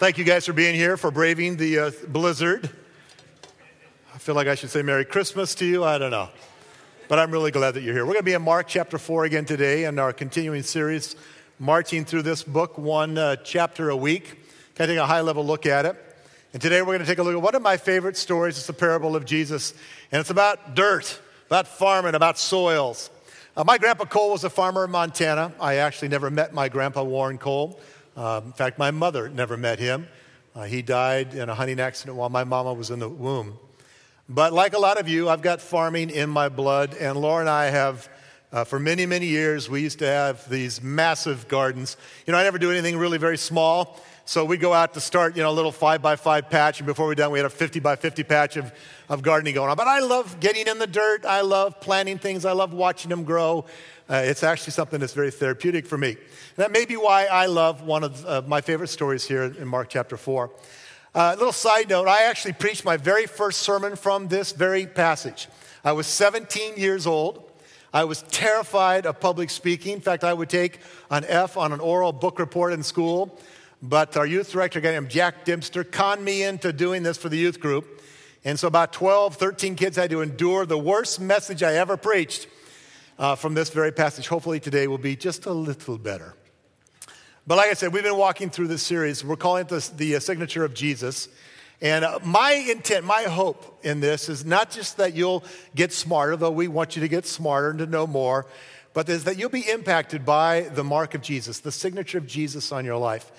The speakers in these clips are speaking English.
Thank you guys for being here, for braving the uh, blizzard. I feel like I should say Merry Christmas to you. I don't know. But I'm really glad that you're here. We're going to be in Mark chapter 4 again today in our continuing series, marching through this book one uh, chapter a week, kind of take a high level look at it. And today we're going to take a look at one of my favorite stories. It's the parable of Jesus, and it's about dirt, about farming, about soils. Uh, my grandpa Cole was a farmer in Montana. I actually never met my grandpa Warren Cole. Um, in fact, my mother never met him. Uh, he died in a hunting accident while my mama was in the womb. But like a lot of you, I've got farming in my blood, and Laura and I have, uh, for many, many years, we used to have these massive gardens. You know, I never do anything really very small, so we'd go out to start, you know, a little five by five patch, and before we're done, we had a 50 by 50 patch of, of gardening going on. But I love getting in the dirt, I love planting things, I love watching them grow. Uh, it's actually something that's very therapeutic for me. And That may be why I love one of uh, my favorite stories here in Mark chapter 4. A uh, little side note I actually preached my very first sermon from this very passage. I was 17 years old. I was terrified of public speaking. In fact, I would take an F on an oral book report in school. But our youth director, a guy named Jack Dempster, conned me into doing this for the youth group. And so, about 12, 13 kids had to endure the worst message I ever preached uh, from this very passage. Hopefully, today will be just a little better. But like I said, we've been walking through this series. We're calling it the, the uh, signature of Jesus. And uh, my intent, my hope in this is not just that you'll get smarter, though we want you to get smarter and to know more, but is that you'll be impacted by the mark of Jesus, the signature of Jesus on your life.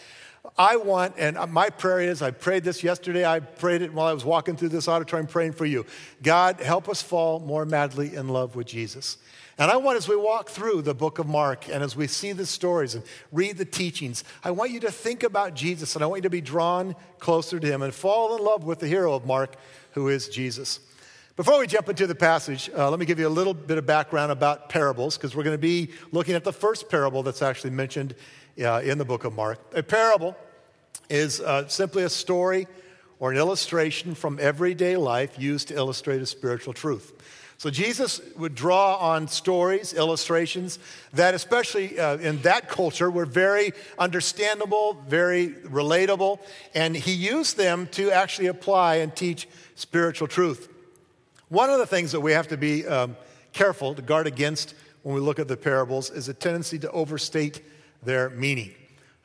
I want, and my prayer is, I prayed this yesterday, I prayed it while I was walking through this auditorium praying for you. God, help us fall more madly in love with Jesus. And I want, as we walk through the book of Mark and as we see the stories and read the teachings, I want you to think about Jesus and I want you to be drawn closer to him and fall in love with the hero of Mark, who is Jesus. Before we jump into the passage, uh, let me give you a little bit of background about parables because we're going to be looking at the first parable that's actually mentioned uh, in the book of Mark. A parable is uh, simply a story or an illustration from everyday life used to illustrate a spiritual truth. So Jesus would draw on stories, illustrations that, especially uh, in that culture, were very understandable, very relatable, and he used them to actually apply and teach spiritual truth. One of the things that we have to be um, careful to guard against when we look at the parables is a tendency to overstate their meaning.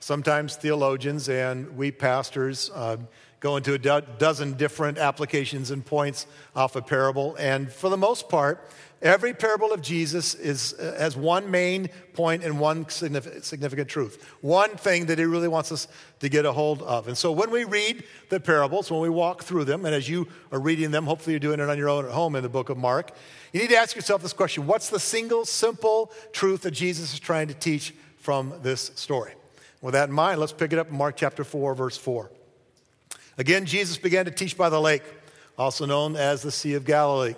Sometimes theologians and we pastors uh, go into a do- dozen different applications and points off a parable. And for the most part, every parable of Jesus is, uh, has one main point and one significant, significant truth, one thing that he really wants us to get a hold of. And so when we read the parables, when we walk through them, and as you are reading them, hopefully you're doing it on your own at home in the book of Mark, you need to ask yourself this question What's the single, simple truth that Jesus is trying to teach from this story? With that in mind, let's pick it up in Mark chapter 4, verse 4. Again, Jesus began to teach by the lake, also known as the Sea of Galilee.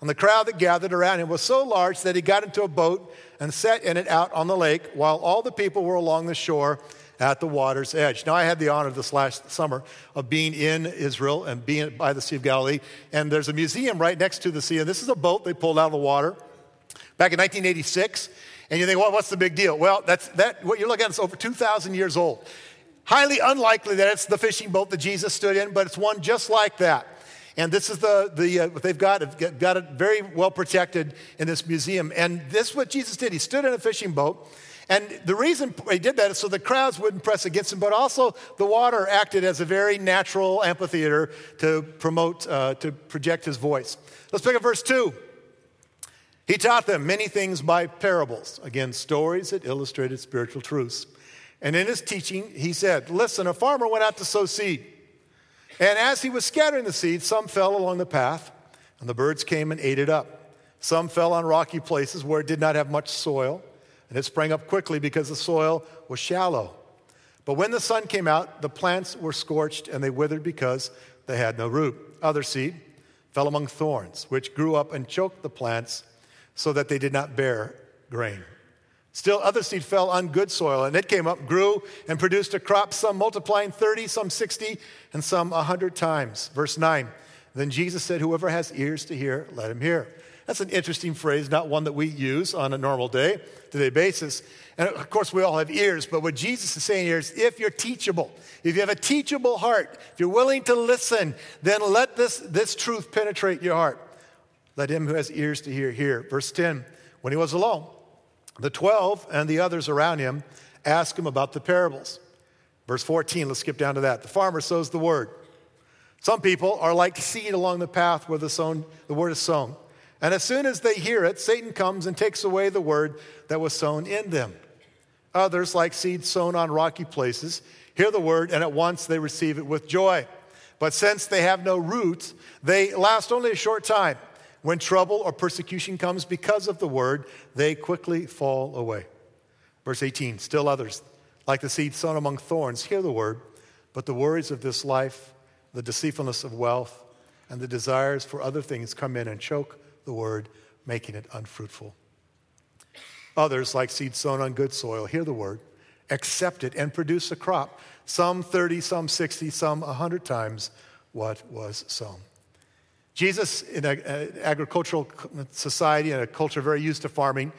And the crowd that gathered around him was so large that he got into a boat and sat in it out on the lake while all the people were along the shore at the water's edge. Now, I had the honor this last summer of being in Israel and being by the Sea of Galilee. And there's a museum right next to the sea. And this is a boat they pulled out of the water back in 1986. And you think, well, what's the big deal? Well, that's that. What you're looking at is over 2,000 years old. Highly unlikely that it's the fishing boat that Jesus stood in, but it's one just like that. And this is the, the uh, they've got, got it very well protected in this museum. And this is what Jesus did. He stood in a fishing boat. And the reason he did that is so the crowds wouldn't press against him, but also the water acted as a very natural amphitheater to promote, uh, to project his voice. Let's pick up verse 2. He taught them many things by parables, again, stories that illustrated spiritual truths. And in his teaching, he said, Listen, a farmer went out to sow seed. And as he was scattering the seed, some fell along the path, and the birds came and ate it up. Some fell on rocky places where it did not have much soil, and it sprang up quickly because the soil was shallow. But when the sun came out, the plants were scorched and they withered because they had no root. Other seed fell among thorns, which grew up and choked the plants so that they did not bear grain. Still, other seed fell on good soil, and it came up, grew, and produced a crop, some multiplying 30, some 60, and some 100 times. Verse 9 Then Jesus said, Whoever has ears to hear, let him hear. That's an interesting phrase, not one that we use on a normal day, to day basis. And of course, we all have ears, but what Jesus is saying here is if you're teachable, if you have a teachable heart, if you're willing to listen, then let this, this truth penetrate your heart. Let him who has ears to hear hear. Verse 10 When he was alone, the 12 and the others around him ask him about the parables. Verse 14, let's skip down to that. The farmer sows the word. Some people are like seed along the path where the, sown, the word is sown. And as soon as they hear it, Satan comes and takes away the word that was sown in them. Others, like seed sown on rocky places, hear the word and at once they receive it with joy. But since they have no roots, they last only a short time. When trouble or persecution comes because of the word, they quickly fall away. Verse 18 Still others, like the seed sown among thorns, hear the word, but the worries of this life, the deceitfulness of wealth, and the desires for other things come in and choke the word, making it unfruitful. Others, like seed sown on good soil, hear the word, accept it, and produce a crop, some 30, some 60, some 100 times what was sown. Jesus, in an agricultural society, in a culture very used to farming,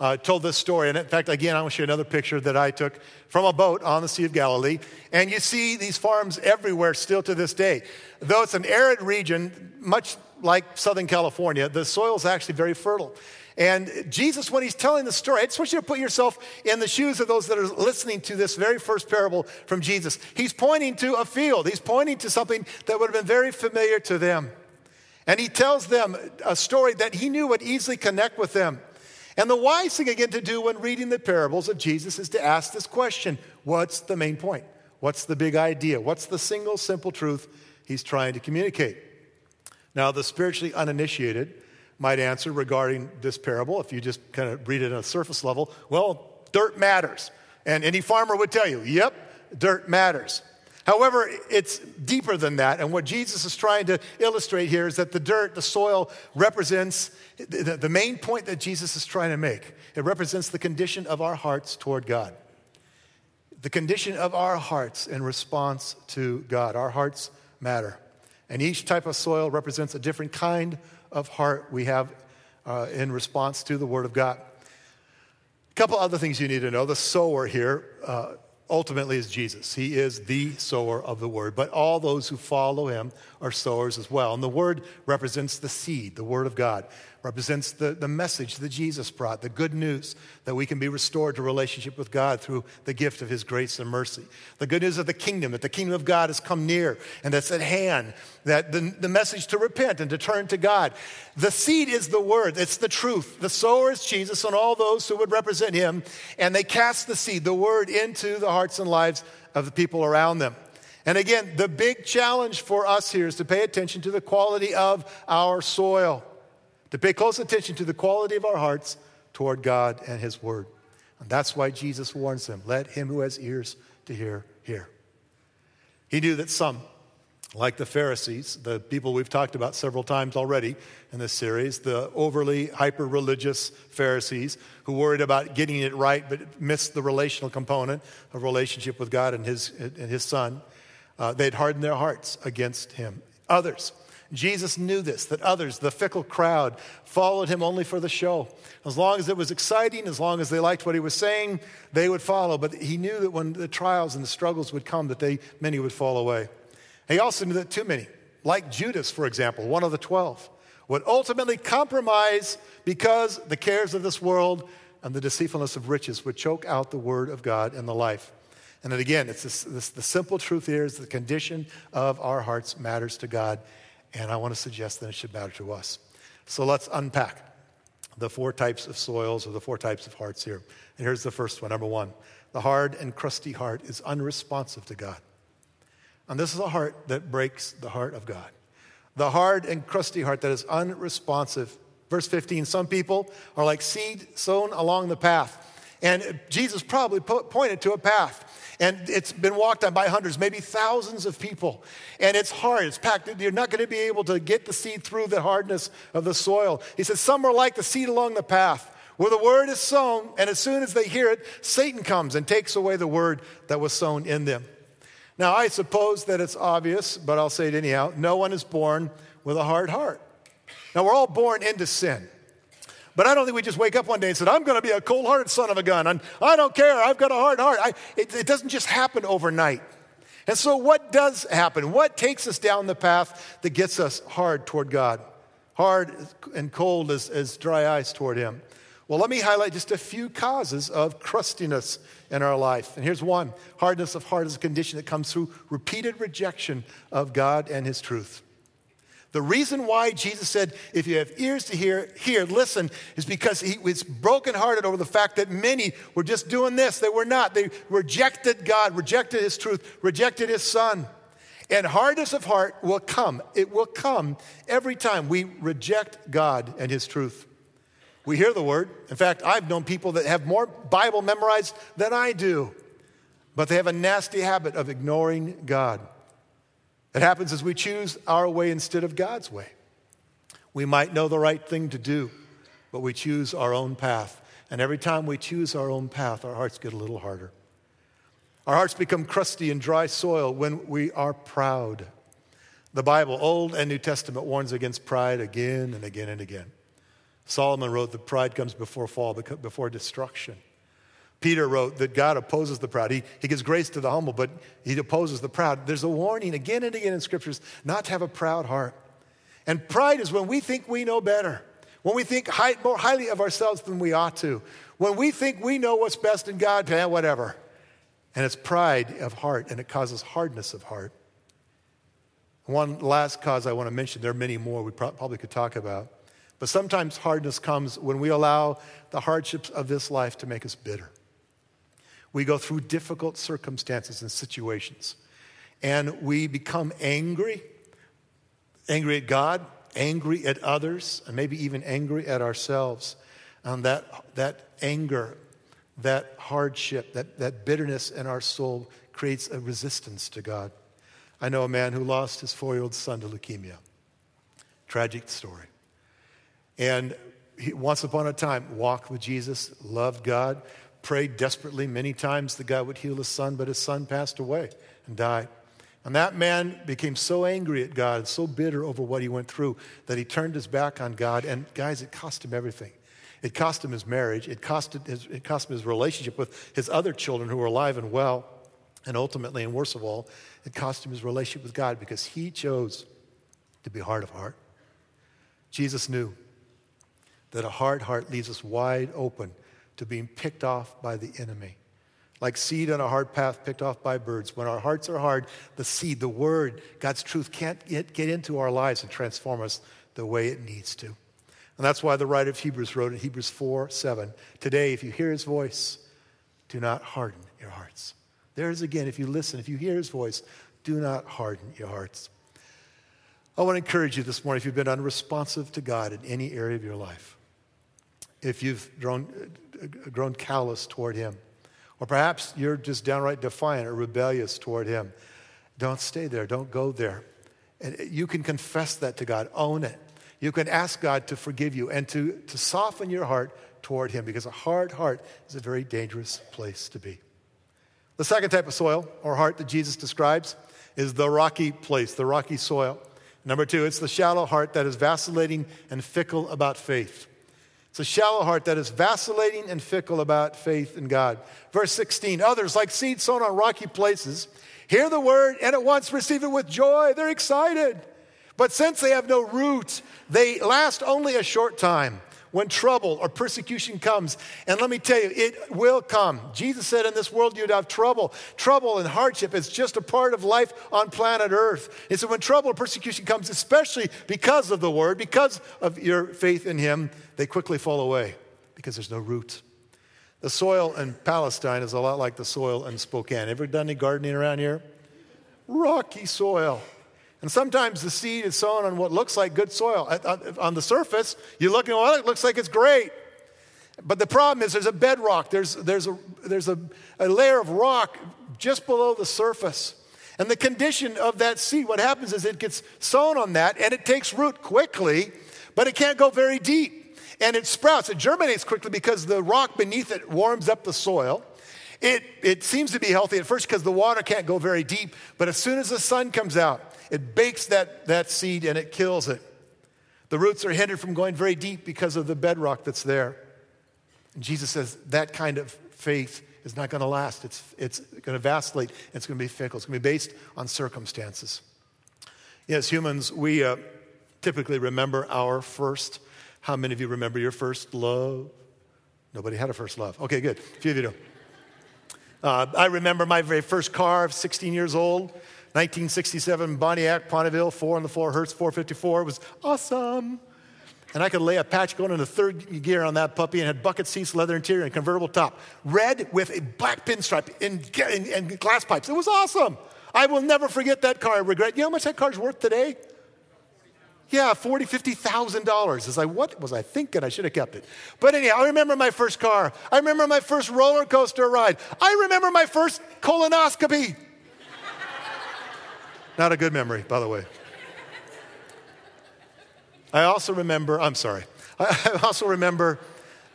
uh, told this story. And in fact, again, I want to show you another picture that I took from a boat on the Sea of Galilee. And you see these farms everywhere still to this day. Though it's an arid region, much like Southern California, the soil is actually very fertile. And Jesus, when he's telling the story, I just want you to put yourself in the shoes of those that are listening to this very first parable from Jesus. He's pointing to a field, he's pointing to something that would have been very familiar to them. And he tells them a story that he knew would easily connect with them. And the wise thing, again, to do when reading the parables of Jesus is to ask this question What's the main point? What's the big idea? What's the single simple truth he's trying to communicate? Now, the spiritually uninitiated might answer regarding this parable, if you just kind of read it on a surface level, well, dirt matters. And any farmer would tell you, yep, dirt matters. However, it's deeper than that. And what Jesus is trying to illustrate here is that the dirt, the soil, represents the, main point that Jesus is trying to make. It represents the condition of our hearts toward God. The condition of our hearts in response to God. Our hearts matter. And each type of soil represents a different kind of heart we have uh, in response to the Word of God. A couple other things you need to know. The sower here. Uh, ultimately is Jesus. He is the sower of the word, but all those who follow him are sowers as well. And the word represents the seed, the word of God, represents the, the message that Jesus brought, the good news that we can be restored to relationship with God through the gift of his grace and mercy. The good news of the kingdom, that the kingdom of God has come near and that's at hand, that the, the message to repent and to turn to God. The seed is the word, it's the truth. The sower is Jesus and all those who would represent him, and they cast the seed, the word, into the hearts and lives of the people around them. And again, the big challenge for us here is to pay attention to the quality of our soil, to pay close attention to the quality of our hearts toward God and His Word. And that's why Jesus warns them let him who has ears to hear, hear. He knew that some, like the Pharisees, the people we've talked about several times already in this series, the overly hyper religious Pharisees who worried about getting it right but missed the relational component of relationship with God and His, and his Son. Uh, they'd hardened their hearts against Him. Others, Jesus knew this, that others, the fickle crowd, followed him only for the show. As long as it was exciting, as long as they liked what he was saying, they would follow. But he knew that when the trials and the struggles would come, that they, many would fall away. He also knew that too many, like Judas, for example, one of the twelve, would ultimately compromise because the cares of this world and the deceitfulness of riches would choke out the word of God and the life. And then again, it's this, this, the simple truth here is the condition of our hearts matters to God. And I want to suggest that it should matter to us. So let's unpack the four types of soils or the four types of hearts here. And here's the first one. Number one, the hard and crusty heart is unresponsive to God. And this is a heart that breaks the heart of God. The hard and crusty heart that is unresponsive. Verse 15 some people are like seed sown along the path. And Jesus probably pointed to a path. And it's been walked on by hundreds, maybe thousands of people. And it's hard, it's packed. You're not going to be able to get the seed through the hardness of the soil. He says, Some are like the seed along the path where the word is sown, and as soon as they hear it, Satan comes and takes away the word that was sown in them. Now, I suppose that it's obvious, but I'll say it anyhow no one is born with a hard heart. Now, we're all born into sin. But I don't think we just wake up one day and said, I'm going to be a cold hearted son of a gun. And I don't care. I've got a hard heart. I, it, it doesn't just happen overnight. And so, what does happen? What takes us down the path that gets us hard toward God? Hard and cold as, as dry ice toward Him. Well, let me highlight just a few causes of crustiness in our life. And here's one hardness of heart is a condition that comes through repeated rejection of God and His truth. The reason why Jesus said, if you have ears to hear, hear, listen, is because he was brokenhearted over the fact that many were just doing this. They were not. They rejected God, rejected his truth, rejected his son. And hardness of heart will come. It will come every time we reject God and his truth. We hear the word. In fact, I've known people that have more Bible memorized than I do, but they have a nasty habit of ignoring God. It happens as we choose our way instead of God's way. We might know the right thing to do, but we choose our own path. And every time we choose our own path, our hearts get a little harder. Our hearts become crusty and dry soil when we are proud. The Bible, Old and New Testament, warns against pride again and again and again. Solomon wrote that pride comes before fall, before destruction. Peter wrote that God opposes the proud. He, he gives grace to the humble, but he opposes the proud. There's a warning again and again in scriptures not to have a proud heart. And pride is when we think we know better, when we think high, more highly of ourselves than we ought to, when we think we know what's best in God, eh, whatever. And it's pride of heart, and it causes hardness of heart. One last cause I want to mention, there are many more we probably could talk about. But sometimes hardness comes when we allow the hardships of this life to make us bitter. We go through difficult circumstances and situations, and we become angry angry at God, angry at others, and maybe even angry at ourselves. And that, that anger, that hardship, that, that bitterness in our soul creates a resistance to God. I know a man who lost his four year old son to leukemia. Tragic story. And he, once upon a time, walked with Jesus, loved God, prayed desperately many times that God would heal his son, but his son passed away and died. And that man became so angry at God and so bitter over what he went through that he turned his back on God. And guys, it cost him everything. It cost him his marriage, it cost, his, it cost him his relationship with his other children who were alive and well. And ultimately, and worst of all, it cost him his relationship with God because he chose to be hard of heart. Jesus knew that a hard heart leaves us wide open to being picked off by the enemy. Like seed on a hard path picked off by birds. When our hearts are hard, the seed, the word, God's truth can't get, get into our lives and transform us the way it needs to. And that's why the writer of Hebrews wrote in Hebrews 4 7 Today, if you hear his voice, do not harden your hearts. There's again, if you listen, if you hear his voice, do not harden your hearts. I want to encourage you this morning if you've been unresponsive to God in any area of your life, if you've grown, grown callous toward Him. Or perhaps you're just downright defiant or rebellious toward Him. Don't stay there. Don't go there. And you can confess that to God, own it. You can ask God to forgive you and to, to soften your heart toward Him because a hard heart is a very dangerous place to be. The second type of soil or heart that Jesus describes is the rocky place, the rocky soil. Number two, it's the shallow heart that is vacillating and fickle about faith. It's a shallow heart that is vacillating and fickle about faith in God. Verse 16 Others, like seed sown on rocky places, hear the word and at once receive it with joy. They're excited. But since they have no root, they last only a short time when trouble or persecution comes. And let me tell you, it will come. Jesus said, In this world you'd have trouble. Trouble and hardship is just a part of life on planet Earth. And so when trouble or persecution comes, especially because of the word, because of your faith in Him, they quickly fall away because there's no root. The soil in Palestine is a lot like the soil in Spokane. Ever done any gardening around here? Rocky soil. And sometimes the seed is sown on what looks like good soil. On the surface, you look and well, it looks like it's great. But the problem is there's a bedrock, there's, there's, a, there's a, a layer of rock just below the surface. And the condition of that seed, what happens is it gets sown on that and it takes root quickly, but it can't go very deep. And it sprouts, it germinates quickly because the rock beneath it warms up the soil. It, it seems to be healthy at first because the water can't go very deep, but as soon as the sun comes out, it bakes that, that seed and it kills it. The roots are hindered from going very deep because of the bedrock that's there. And Jesus says that kind of faith is not going to last. It's, it's going to vacillate. It's going to be fickle. It's going to be based on circumstances. As humans, we uh, typically remember our first. How many of you remember your first love? Nobody had a first love. Okay, good. A few of you do. Uh, I remember my very first car, 16 years old, 1967 Pontiac Bonneville, four on the floor, Hertz 454. It was awesome. And I could lay a patch going into third gear on that puppy and had bucket seats, leather interior, and convertible top. Red with a black pinstripe and, and, and glass pipes. It was awesome. I will never forget that car. I regret. You know how much that car's worth today? Yeah, forty, fifty thousand dollars. It's like, what was I thinking? I should have kept it. But anyhow, I remember my first car. I remember my first roller coaster ride. I remember my first colonoscopy. Not a good memory, by the way. I also remember, I'm sorry, I also remember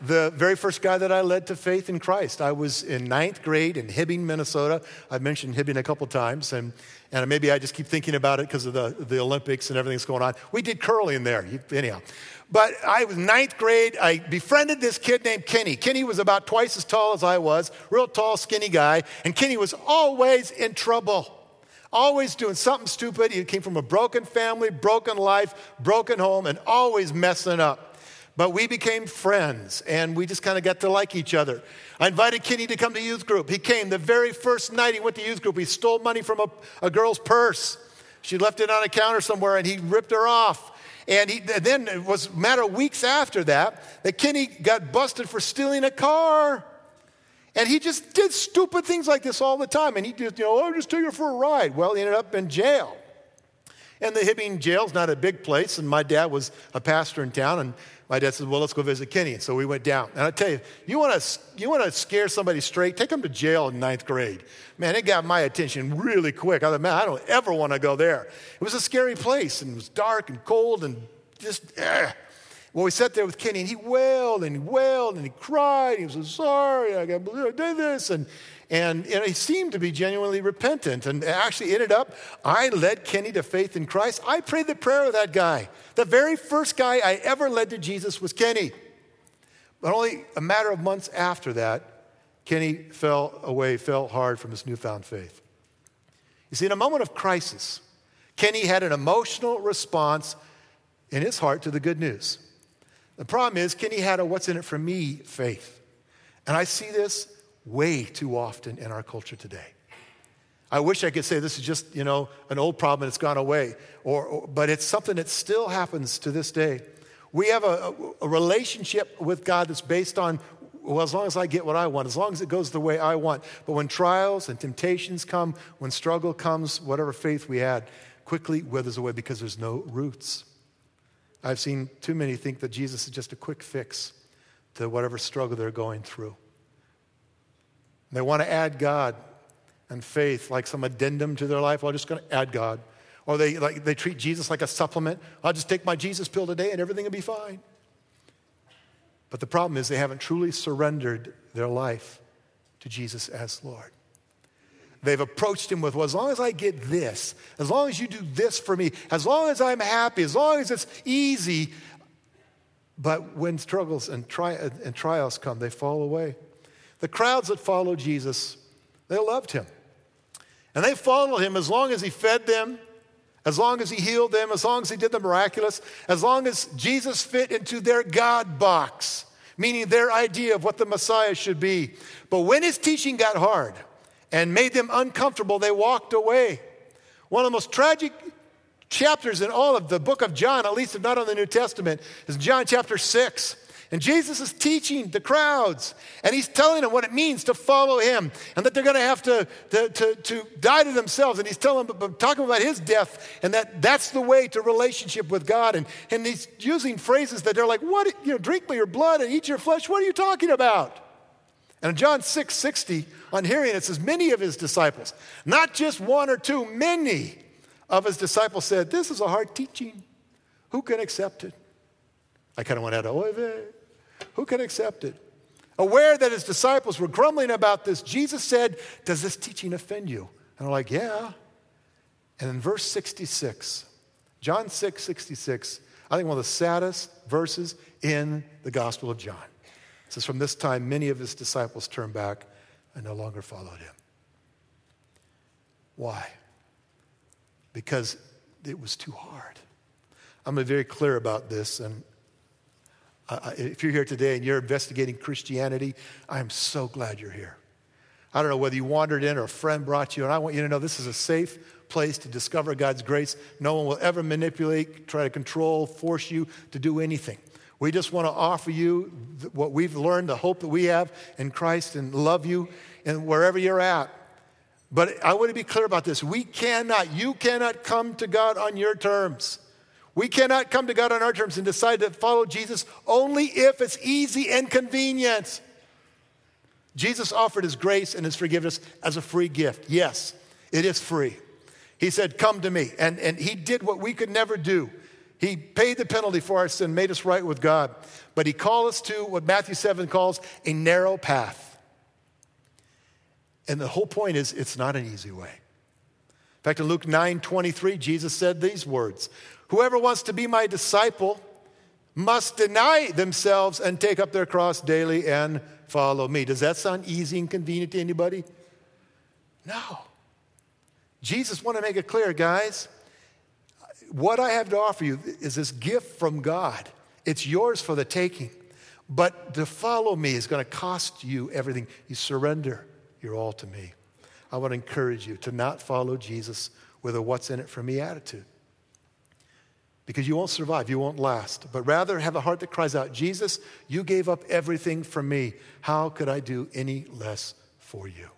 the very first guy that I led to faith in Christ. I was in ninth grade in Hibbing, Minnesota. I've mentioned Hibbing a couple times, and, and maybe I just keep thinking about it because of the, the Olympics and everything that's going on. We did curling there, anyhow. But I was ninth grade. I befriended this kid named Kenny. Kenny was about twice as tall as I was, real tall, skinny guy, and Kenny was always in trouble always doing something stupid. He came from a broken family, broken life, broken home, and always messing up. But we became friends and we just kind of got to like each other. I invited Kenny to come to youth group. He came the very first night he went to youth group. He stole money from a, a girl's purse. She left it on a counter somewhere and he ripped her off. And, he, and then it was a matter of weeks after that that Kenny got busted for stealing a car. And he just did stupid things like this all the time. And he just, you know, oh, just take her for a ride. Well, he ended up in jail. And the Hibbing jail's not a big place. And my dad was a pastor in town. And my dad said, well, let's go visit Kenny. And so we went down. And I tell you, you want to you wanna scare somebody straight, take them to jail in ninth grade. Man, it got my attention really quick. I thought, man, I don't ever want to go there. It was a scary place. And it was dark and cold and just, eh. Well, we sat there with Kenny, and he wailed and he wailed and he cried. He was so sorry. I I did this, and and know, he seemed to be genuinely repentant. And actually ended up, I led Kenny to faith in Christ. I prayed the prayer with that guy. The very first guy I ever led to Jesus was Kenny. But only a matter of months after that, Kenny fell away, fell hard from his newfound faith. You see, in a moment of crisis, Kenny had an emotional response in his heart to the good news. The problem is, Kenny had a what's in it for me faith. And I see this way too often in our culture today. I wish I could say this is just, you know, an old problem and it's gone away, or, or but it's something that still happens to this day. We have a, a relationship with God that's based on, well, as long as I get what I want, as long as it goes the way I want. But when trials and temptations come, when struggle comes, whatever faith we had quickly withers away because there's no roots. I've seen too many think that Jesus is just a quick fix to whatever struggle they're going through. They want to add God and faith like some addendum to their life. Well, I'm just going to add God. Or they, like, they treat Jesus like a supplement. I'll just take my Jesus pill today and everything will be fine. But the problem is they haven't truly surrendered their life to Jesus as Lord. They've approached him with, well, as long as I get this, as long as you do this for me, as long as I'm happy, as long as it's easy. But when struggles and, tri- and trials come, they fall away. The crowds that followed Jesus, they loved him. And they followed him as long as he fed them, as long as he healed them, as long as he did the miraculous, as long as Jesus fit into their God box, meaning their idea of what the Messiah should be. But when his teaching got hard, and made them uncomfortable, they walked away. One of the most tragic chapters in all of the book of John, at least if not on the New Testament, is John chapter 6. And Jesus is teaching the crowds, and he's telling them what it means to follow him, and that they're going to have to, to, to, to die to themselves. And he's telling them, talking about his death, and that that's the way to relationship with God. And, and he's using phrases that they're like, What, you know, drink your blood and eat your flesh. What are you talking about? And in John 6 60, on hearing it, says, Many of his disciples, not just one or two, many of his disciples said, This is a hard teaching. Who can accept it? I kind of went out of, oh, who can accept it? Aware that his disciples were grumbling about this, Jesus said, Does this teaching offend you? And they're like, Yeah. And in verse 66, John 6 66, I think one of the saddest verses in the Gospel of John. It says, From this time, many of his disciples turned back and no longer followed him. Why? Because it was too hard. I'm going to be very clear about this. And if you're here today and you're investigating Christianity, I am so glad you're here. I don't know whether you wandered in or a friend brought you, and I want you to know this is a safe place to discover God's grace. No one will ever manipulate, try to control, force you to do anything. We just want to offer you what we've learned, the hope that we have in Christ, and love you and wherever you're at. But I want to be clear about this. We cannot, you cannot come to God on your terms. We cannot come to God on our terms and decide to follow Jesus only if it's easy and convenient. Jesus offered his grace and his forgiveness as a free gift. Yes, it is free. He said, Come to me. And, and he did what we could never do. He paid the penalty for our sin, made us right with God. But he called us to what Matthew 7 calls a narrow path. And the whole point is, it's not an easy way. In fact, in Luke 9 23, Jesus said these words Whoever wants to be my disciple must deny themselves and take up their cross daily and follow me. Does that sound easy and convenient to anybody? No. Jesus want to make it clear, guys. What I have to offer you is this gift from God. It's yours for the taking. But to follow me is going to cost you everything. You surrender your all to me. I want to encourage you to not follow Jesus with a what's in it for me attitude. Because you won't survive, you won't last. But rather have a heart that cries out, Jesus, you gave up everything for me. How could I do any less for you?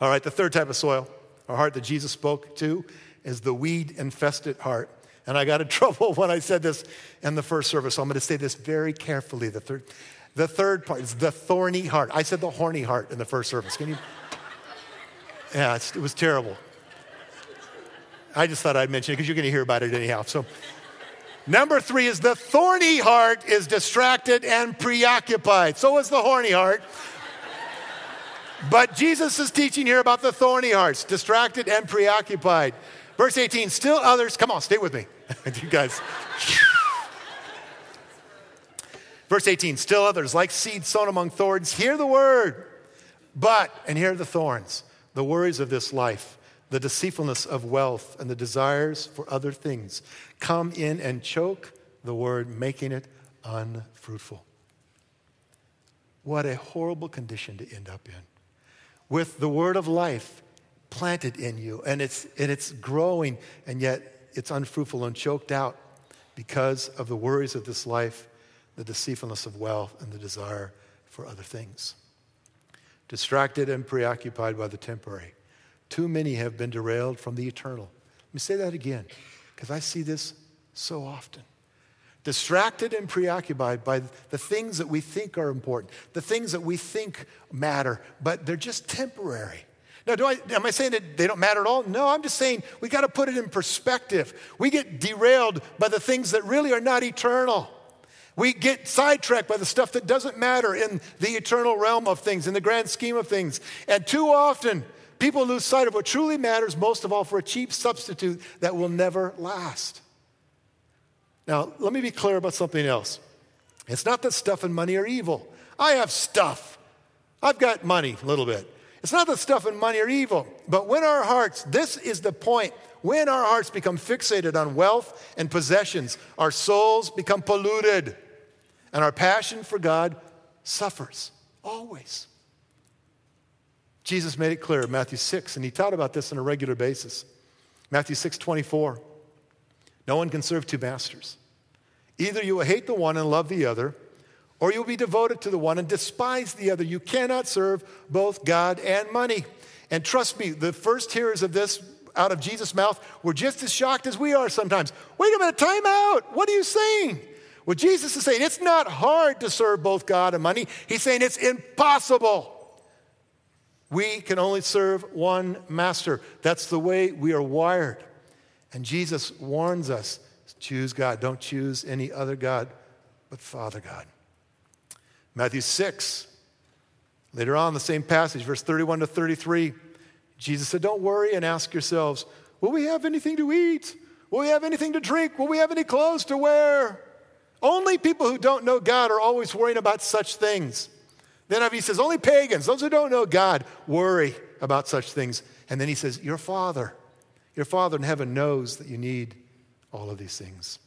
All right, the third type of soil, a heart that Jesus spoke to, is the weed infested heart. And I got in trouble when I said this in the first service, so I'm going to say this very carefully. The third, the third part is the thorny heart. I said the horny heart in the first service. Can you? Yeah, it was terrible. I just thought I'd mention it because you're going to hear about it anyhow. So, number three is the thorny heart is distracted and preoccupied. So is the horny heart. But Jesus is teaching here about the thorny hearts, distracted and preoccupied. Verse 18, still others, come on, stay with me. you guys. Verse 18, still others, like seed sown among thorns, hear the word, but, and here are the thorns, the worries of this life, the deceitfulness of wealth, and the desires for other things come in and choke the word, making it unfruitful. What a horrible condition to end up in. With the word of life planted in you, and it's, and it's growing, and yet it's unfruitful and choked out because of the worries of this life, the deceitfulness of wealth, and the desire for other things. Distracted and preoccupied by the temporary. Too many have been derailed from the eternal. Let me say that again, because I see this so often. Distracted and preoccupied by the things that we think are important, the things that we think matter, but they're just temporary. Now, do I, am I saying that they don't matter at all? No, I'm just saying we got to put it in perspective. We get derailed by the things that really are not eternal. We get sidetracked by the stuff that doesn't matter in the eternal realm of things, in the grand scheme of things. And too often, people lose sight of what truly matters, most of all, for a cheap substitute that will never last. Now, let me be clear about something else. It's not that stuff and money are evil. I have stuff. I've got money a little bit. It's not that stuff and money are evil, but when our hearts, this is the point, when our hearts become fixated on wealth and possessions, our souls become polluted and our passion for God suffers always. Jesus made it clear in Matthew 6, and he taught about this on a regular basis. Matthew 6 24. No one can serve two masters. Either you will hate the one and love the other, or you'll be devoted to the one and despise the other. You cannot serve both God and money. And trust me, the first hearers of this out of Jesus' mouth were just as shocked as we are sometimes. Wait a minute, time out. What are you saying? Well, Jesus is saying it's not hard to serve both God and money. He's saying it's impossible. We can only serve one master. That's the way we are wired. And Jesus warns us choose God. Don't choose any other God but Father God. Matthew 6, later on, the same passage, verse 31 to 33, Jesus said, Don't worry and ask yourselves, Will we have anything to eat? Will we have anything to drink? Will we have any clothes to wear? Only people who don't know God are always worrying about such things. Then he says, only pagans, those who don't know God, worry about such things. And then he says, Your Father, your Father in heaven knows that you need all of these things.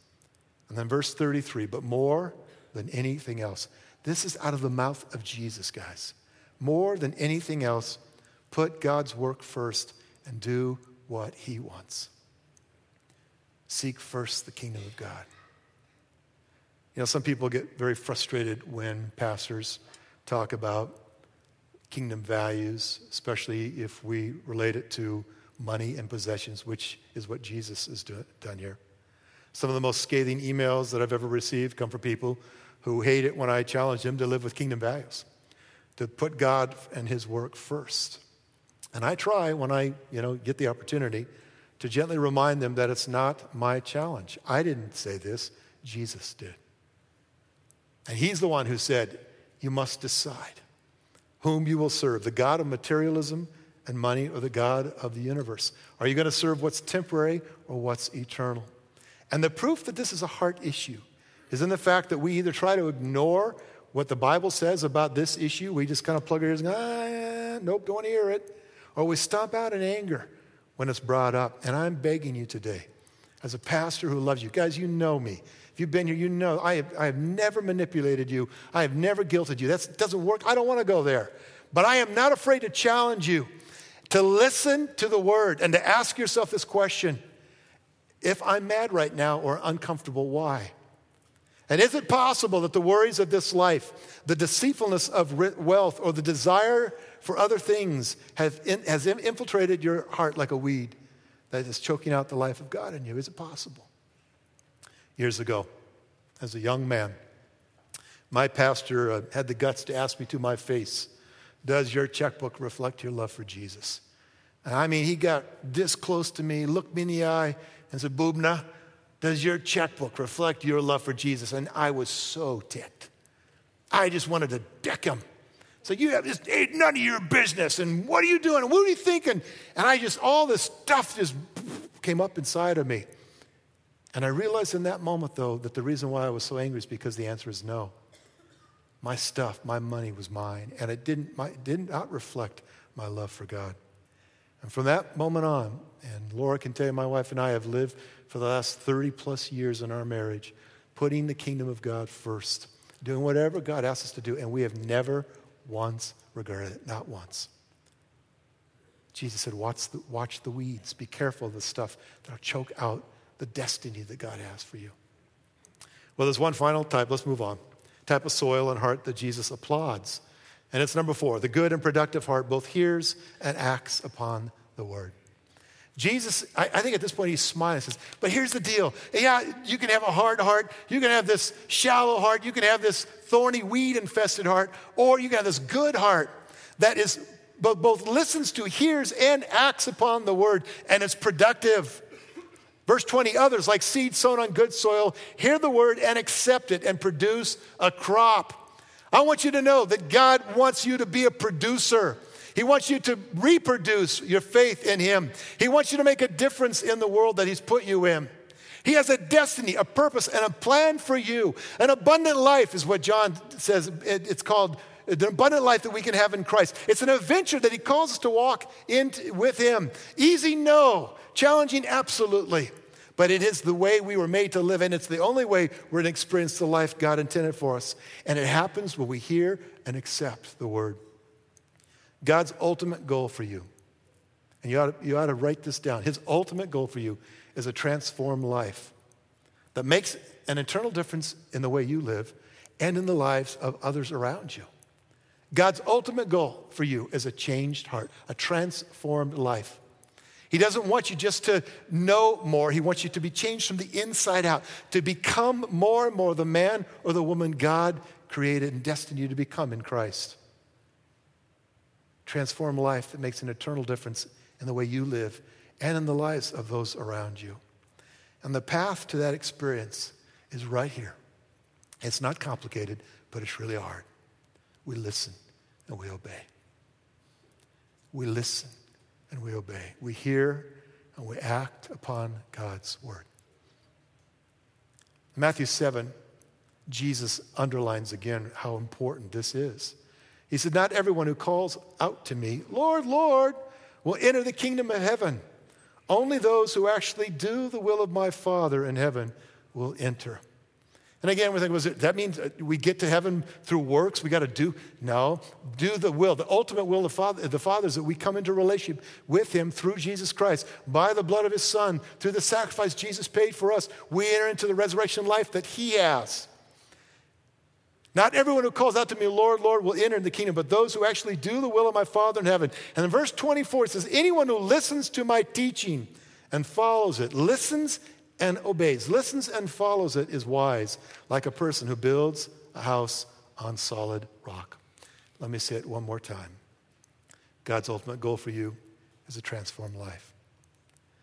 And then verse 33 but more than anything else. This is out of the mouth of Jesus, guys. More than anything else, put God's work first and do what he wants. Seek first the kingdom of God. You know, some people get very frustrated when pastors talk about kingdom values, especially if we relate it to money and possessions, which is what Jesus has do, done here. Some of the most scathing emails that I've ever received come from people who hate it when I challenge them to live with kingdom values, to put God and His work first. And I try when I, you know, get the opportunity to gently remind them that it's not my challenge. I didn't say this, Jesus did. And He's the one who said, You must decide whom you will serve the God of materialism and money or the God of the universe. Are you going to serve what's temporary or what's eternal? And the proof that this is a heart issue is in the fact that we either try to ignore what the Bible says about this issue, we just kind of plug our ears and go, ah, nope, don't want to hear it, or we stomp out in anger when it's brought up. And I'm begging you today, as a pastor who loves you, guys, you know me. If you've been here, you know I have, I have never manipulated you, I have never guilted you. That doesn't work. I don't want to go there. But I am not afraid to challenge you to listen to the word and to ask yourself this question if I'm mad right now or uncomfortable, why? And is it possible that the worries of this life, the deceitfulness of wealth, or the desire for other things have in, has infiltrated your heart like a weed that is choking out the life of God in you? Is it possible? Years ago, as a young man, my pastor uh, had the guts to ask me to my face, Does your checkbook reflect your love for Jesus? And I mean, he got this close to me, looked me in the eye, and said, Bubna, does your checkbook reflect your love for Jesus? And I was so ticked. I just wanted to deck him. So you have this, ain't none of your business. And what are you doing? And what are you thinking? And I just, all this stuff just came up inside of me. And I realized in that moment, though, that the reason why I was so angry is because the answer is no. My stuff, my money was mine, and it didn't, my, it did not reflect my love for God. And from that moment on, and Laura can tell you, my wife and I have lived for the last 30 plus years in our marriage, putting the kingdom of God first, doing whatever God asks us to do, and we have never once regretted it, not once. Jesus said, watch the, watch the weeds, be careful of the stuff that'll choke out the destiny that God has for you. Well, there's one final type, let's move on. Type of soil and heart that Jesus applauds. And it's number four the good and productive heart both hears and acts upon the word. Jesus, I, I, think at this point he's smiling says, But here's the deal. Yeah, you can have a hard heart, you can have this shallow heart, you can have this thorny, weed infested heart, or you can have this good heart that is both listens to, hears, and acts upon the word, and it's productive. Verse 20, others like seed sown on good soil, hear the word and accept it and produce a crop. I want you to know that God wants you to be a producer. He wants you to reproduce your faith in Him. He wants you to make a difference in the world that He's put you in. He has a destiny, a purpose, and a plan for you. An abundant life is what John says. It's called the abundant life that we can have in Christ. It's an adventure that He calls us to walk in with Him. Easy, no. Challenging, absolutely. But it is the way we were made to live, and it's the only way we're going to experience the life God intended for us. And it happens when we hear and accept the word. God's ultimate goal for you, and you ought, to, you ought to write this down His ultimate goal for you is a transformed life that makes an eternal difference in the way you live and in the lives of others around you. God's ultimate goal for you is a changed heart, a transformed life. He doesn't want you just to know more. He wants you to be changed from the inside out, to become more and more the man or the woman God created and destined you to become in Christ transform life that makes an eternal difference in the way you live and in the lives of those around you. And the path to that experience is right here. It's not complicated, but it's really hard. We listen and we obey. We listen and we obey. We hear and we act upon God's word. Matthew 7, Jesus underlines again how important this is. He said, Not everyone who calls out to me, Lord, Lord, will enter the kingdom of heaven. Only those who actually do the will of my Father in heaven will enter. And again, we think, was it, that means uh, we get to heaven through works? We got to do? No. Do the will. The ultimate will of the Father, the Father is that we come into relationship with Him through Jesus Christ, by the blood of His Son, through the sacrifice Jesus paid for us. We enter into the resurrection life that He has. Not everyone who calls out to me, Lord, Lord, will enter the kingdom, but those who actually do the will of my Father in heaven. And in verse 24, it says, Anyone who listens to my teaching and follows it, listens and obeys, listens and follows it, is wise, like a person who builds a house on solid rock. Let me say it one more time. God's ultimate goal for you is a transformed life,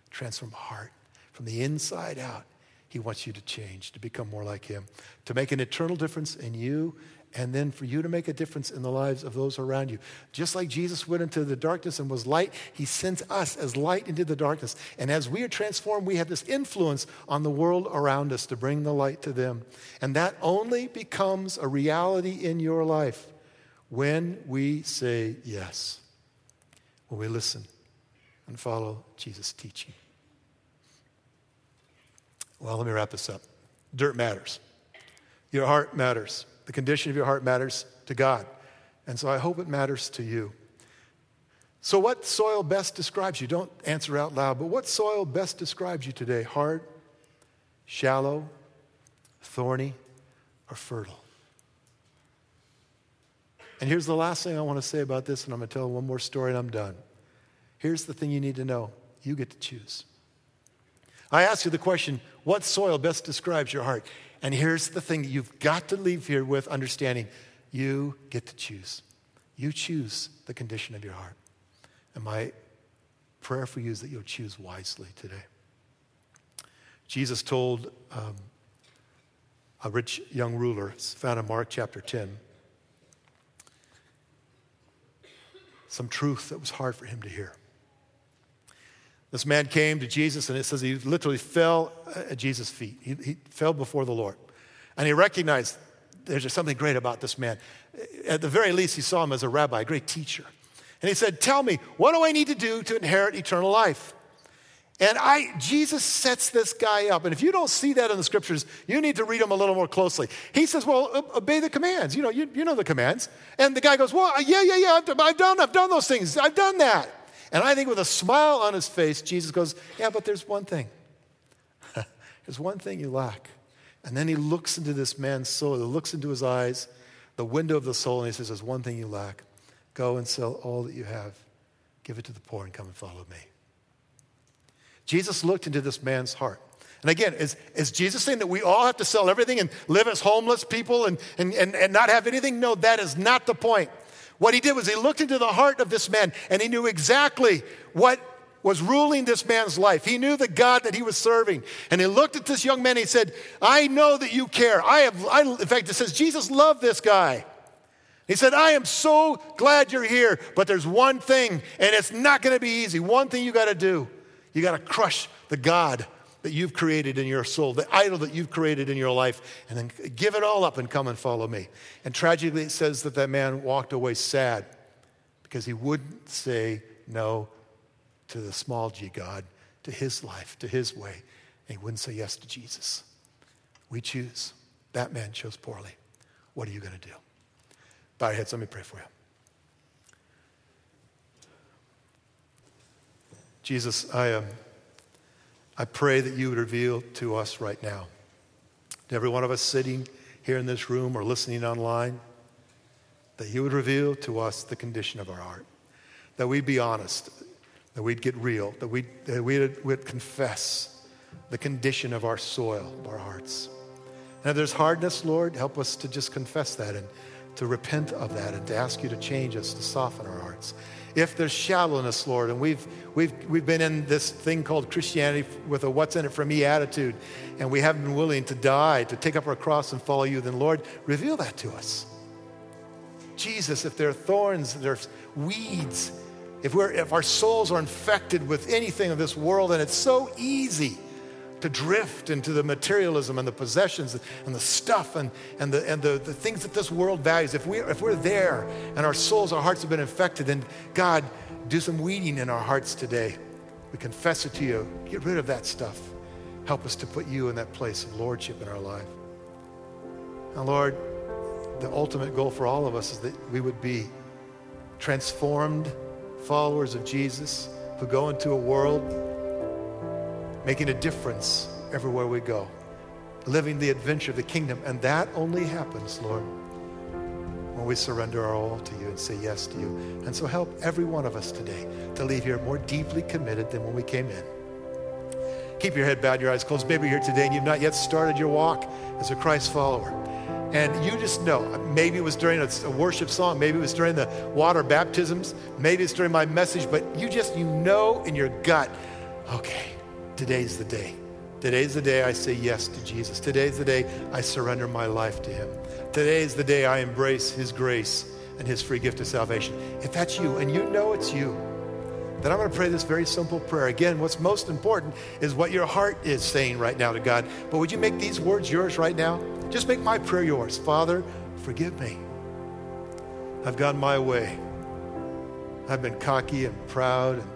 transformed heart from the inside out. He wants you to change, to become more like Him, to make an eternal difference in you, and then for you to make a difference in the lives of those around you. Just like Jesus went into the darkness and was light, He sends us as light into the darkness. And as we are transformed, we have this influence on the world around us to bring the light to them. And that only becomes a reality in your life when we say yes, when we listen and follow Jesus' teaching. Well, let me wrap this up. Dirt matters. Your heart matters. The condition of your heart matters to God. And so I hope it matters to you. So, what soil best describes you? Don't answer out loud, but what soil best describes you today? Hard, shallow, thorny, or fertile? And here's the last thing I want to say about this, and I'm going to tell one more story and I'm done. Here's the thing you need to know you get to choose. I ask you the question what soil best describes your heart? And here's the thing that you've got to leave here with understanding you get to choose. You choose the condition of your heart. And my prayer for you is that you'll choose wisely today. Jesus told um, a rich young ruler, it's found in Mark chapter 10, some truth that was hard for him to hear. This man came to Jesus, and it says he literally fell at Jesus' feet. He, he fell before the Lord. And he recognized there's just something great about this man. At the very least, he saw him as a rabbi, a great teacher. And he said, Tell me, what do I need to do to inherit eternal life? And I, Jesus sets this guy up. And if you don't see that in the scriptures, you need to read them a little more closely. He says, Well, obey the commands. You know, you, you know the commands. And the guy goes, Well, yeah, yeah, yeah, I've, I've done, I've done those things. I've done that. And I think with a smile on his face, Jesus goes, Yeah, but there's one thing. there's one thing you lack. And then he looks into this man's soul, he looks into his eyes, the window of the soul, and he says, There's one thing you lack. Go and sell all that you have, give it to the poor, and come and follow me. Jesus looked into this man's heart. And again, is, is Jesus saying that we all have to sell everything and live as homeless people and, and, and, and not have anything? No, that is not the point. What he did was he looked into the heart of this man and he knew exactly what was ruling this man's life. He knew the God that he was serving. And he looked at this young man and he said, I know that you care. I have, I, in fact, it says Jesus loved this guy. He said, I am so glad you're here, but there's one thing, and it's not going to be easy. One thing you got to do you got to crush the God that you've created in your soul, the idol that you've created in your life, and then give it all up and come and follow me. And tragically, it says that that man walked away sad because he wouldn't say no to the small g God, to his life, to his way, and he wouldn't say yes to Jesus. We choose. That man chose poorly. What are you going to do? Bow your heads. Let me pray for you. Jesus, I am. Um, I pray that you would reveal to us right now, to every one of us sitting here in this room or listening online, that you would reveal to us the condition of our heart, that we'd be honest, that we'd get real, that we'd, that we'd, we'd confess the condition of our soil, of our hearts. And if there's hardness, Lord, help us to just confess that and to repent of that and to ask you to change us, to soften our hearts if there's shallowness, Lord, and we've, we've, we've been in this thing called Christianity with a what's in it for me attitude, and we haven't been willing to die, to take up our cross and follow you, then Lord, reveal that to us. Jesus, if there are thorns, there's weeds, if, we're, if our souls are infected with anything of this world, and it's so easy to drift into the materialism and the possessions and the stuff and, and, the, and the, the things that this world values. If, we, if we're there and our souls, our hearts have been infected, then God, do some weeding in our hearts today. We confess it to you. Get rid of that stuff. Help us to put you in that place of lordship in our life. And Lord, the ultimate goal for all of us is that we would be transformed followers of Jesus who go into a world making a difference everywhere we go, living the adventure of the kingdom. And that only happens, Lord, when we surrender our all to you and say yes to you. And so help every one of us today to leave here more deeply committed than when we came in. Keep your head bowed, your eyes closed. Maybe you're here today and you've not yet started your walk as a Christ follower. And you just know, maybe it was during a, worship song, maybe it was during the water baptisms, maybe it's during my message, but you just, you know in your gut, okay, today's the day. Today's the day I say yes to Jesus. Today's the day I surrender my life to Him. Today is the day I embrace His grace and His free gift of salvation. If that's you, and you know it's you, then I'm going to pray this very simple prayer. Again, what's most important is what your heart is saying right now to God. But would you make these words yours right now? Just make my prayer yours. Father, forgive me. I've gone my way. I've been cocky and proud and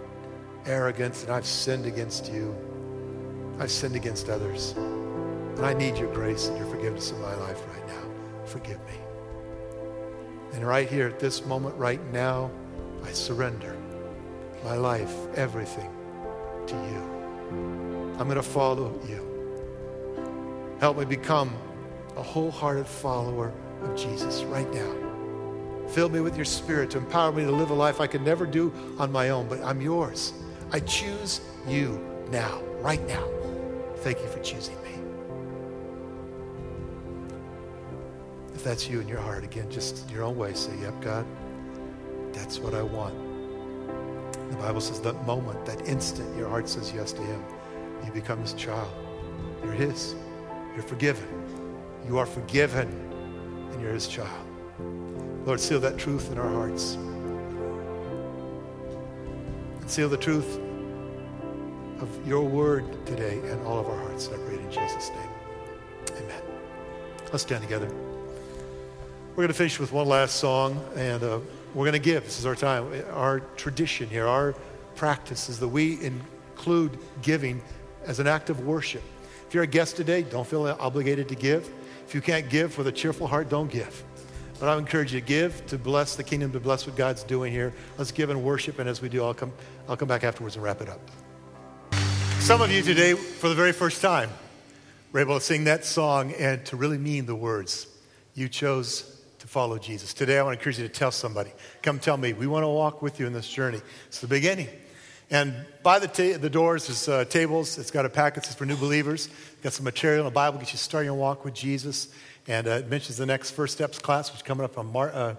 arrogant, and I've sinned against you. I've sinned against others. And I need your grace and your forgiveness in my life right now. Forgive me. And right here at this moment, right now, I surrender my life, everything to you. I'm going to follow you. Help me become a wholehearted follower of Jesus right now. Fill me with your spirit to empower me to live a life I could never do on my own, but I'm yours. I choose you now, right now. Thank you for choosing me. If that's you in your heart, again, just your own way, say, Yep, God, that's what I want. The Bible says that moment, that instant your heart says yes to Him, you become His child. You're His. You're forgiven. You are forgiven, and you're His child. Lord, seal that truth in our hearts. And seal the truth of your word today and all of our hearts. I pray in Jesus' name. Amen. Let's stand together. We're going to finish with one last song, and uh, we're going to give. This is our time. Our tradition here, our practice is that we include giving as an act of worship. If you're a guest today, don't feel obligated to give. If you can't give with a cheerful heart, don't give. But I encourage you to give, to bless the kingdom, to bless what God's doing here. Let's give and worship, and as we do, I'll come, I'll come back afterwards and wrap it up. Some of you today, for the very first time, were able to sing that song and to really mean the words. You chose to follow Jesus. Today, I want to encourage you to tell somebody. Come tell me. We want to walk with you in this journey. It's the beginning. And by the, ta- the doors, there's uh, tables. It's got a packet. It's for new believers. Got some material in the Bible. Get you starting your walk with Jesus. And uh, it mentions the next First Steps class, which is coming up on March. Uh,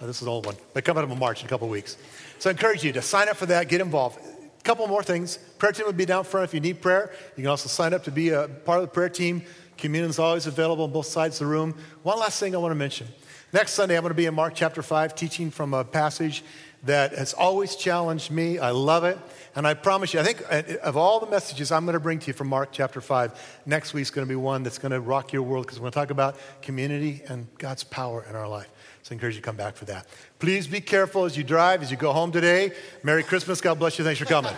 oh, this is an old one, but coming up in March in a couple of weeks. So I encourage you to sign up for that. Get involved. Couple more things. Prayer team will be down front if you need prayer. You can also sign up to be a part of the prayer team. Communion is always available on both sides of the room. One last thing I want to mention. Next Sunday, I'm going to be in Mark chapter 5, teaching from a passage that has always challenged me. I love it. And I promise you, I think uh, of all the messages I'm going to bring to you from Mark chapter 5, next week's going to be one that's going to rock your world because we're going to talk about community and God's power in our life. So I encourage you to come back for that. Please be careful as you drive, as you go home today. Merry Christmas. God bless you. Thanks for coming.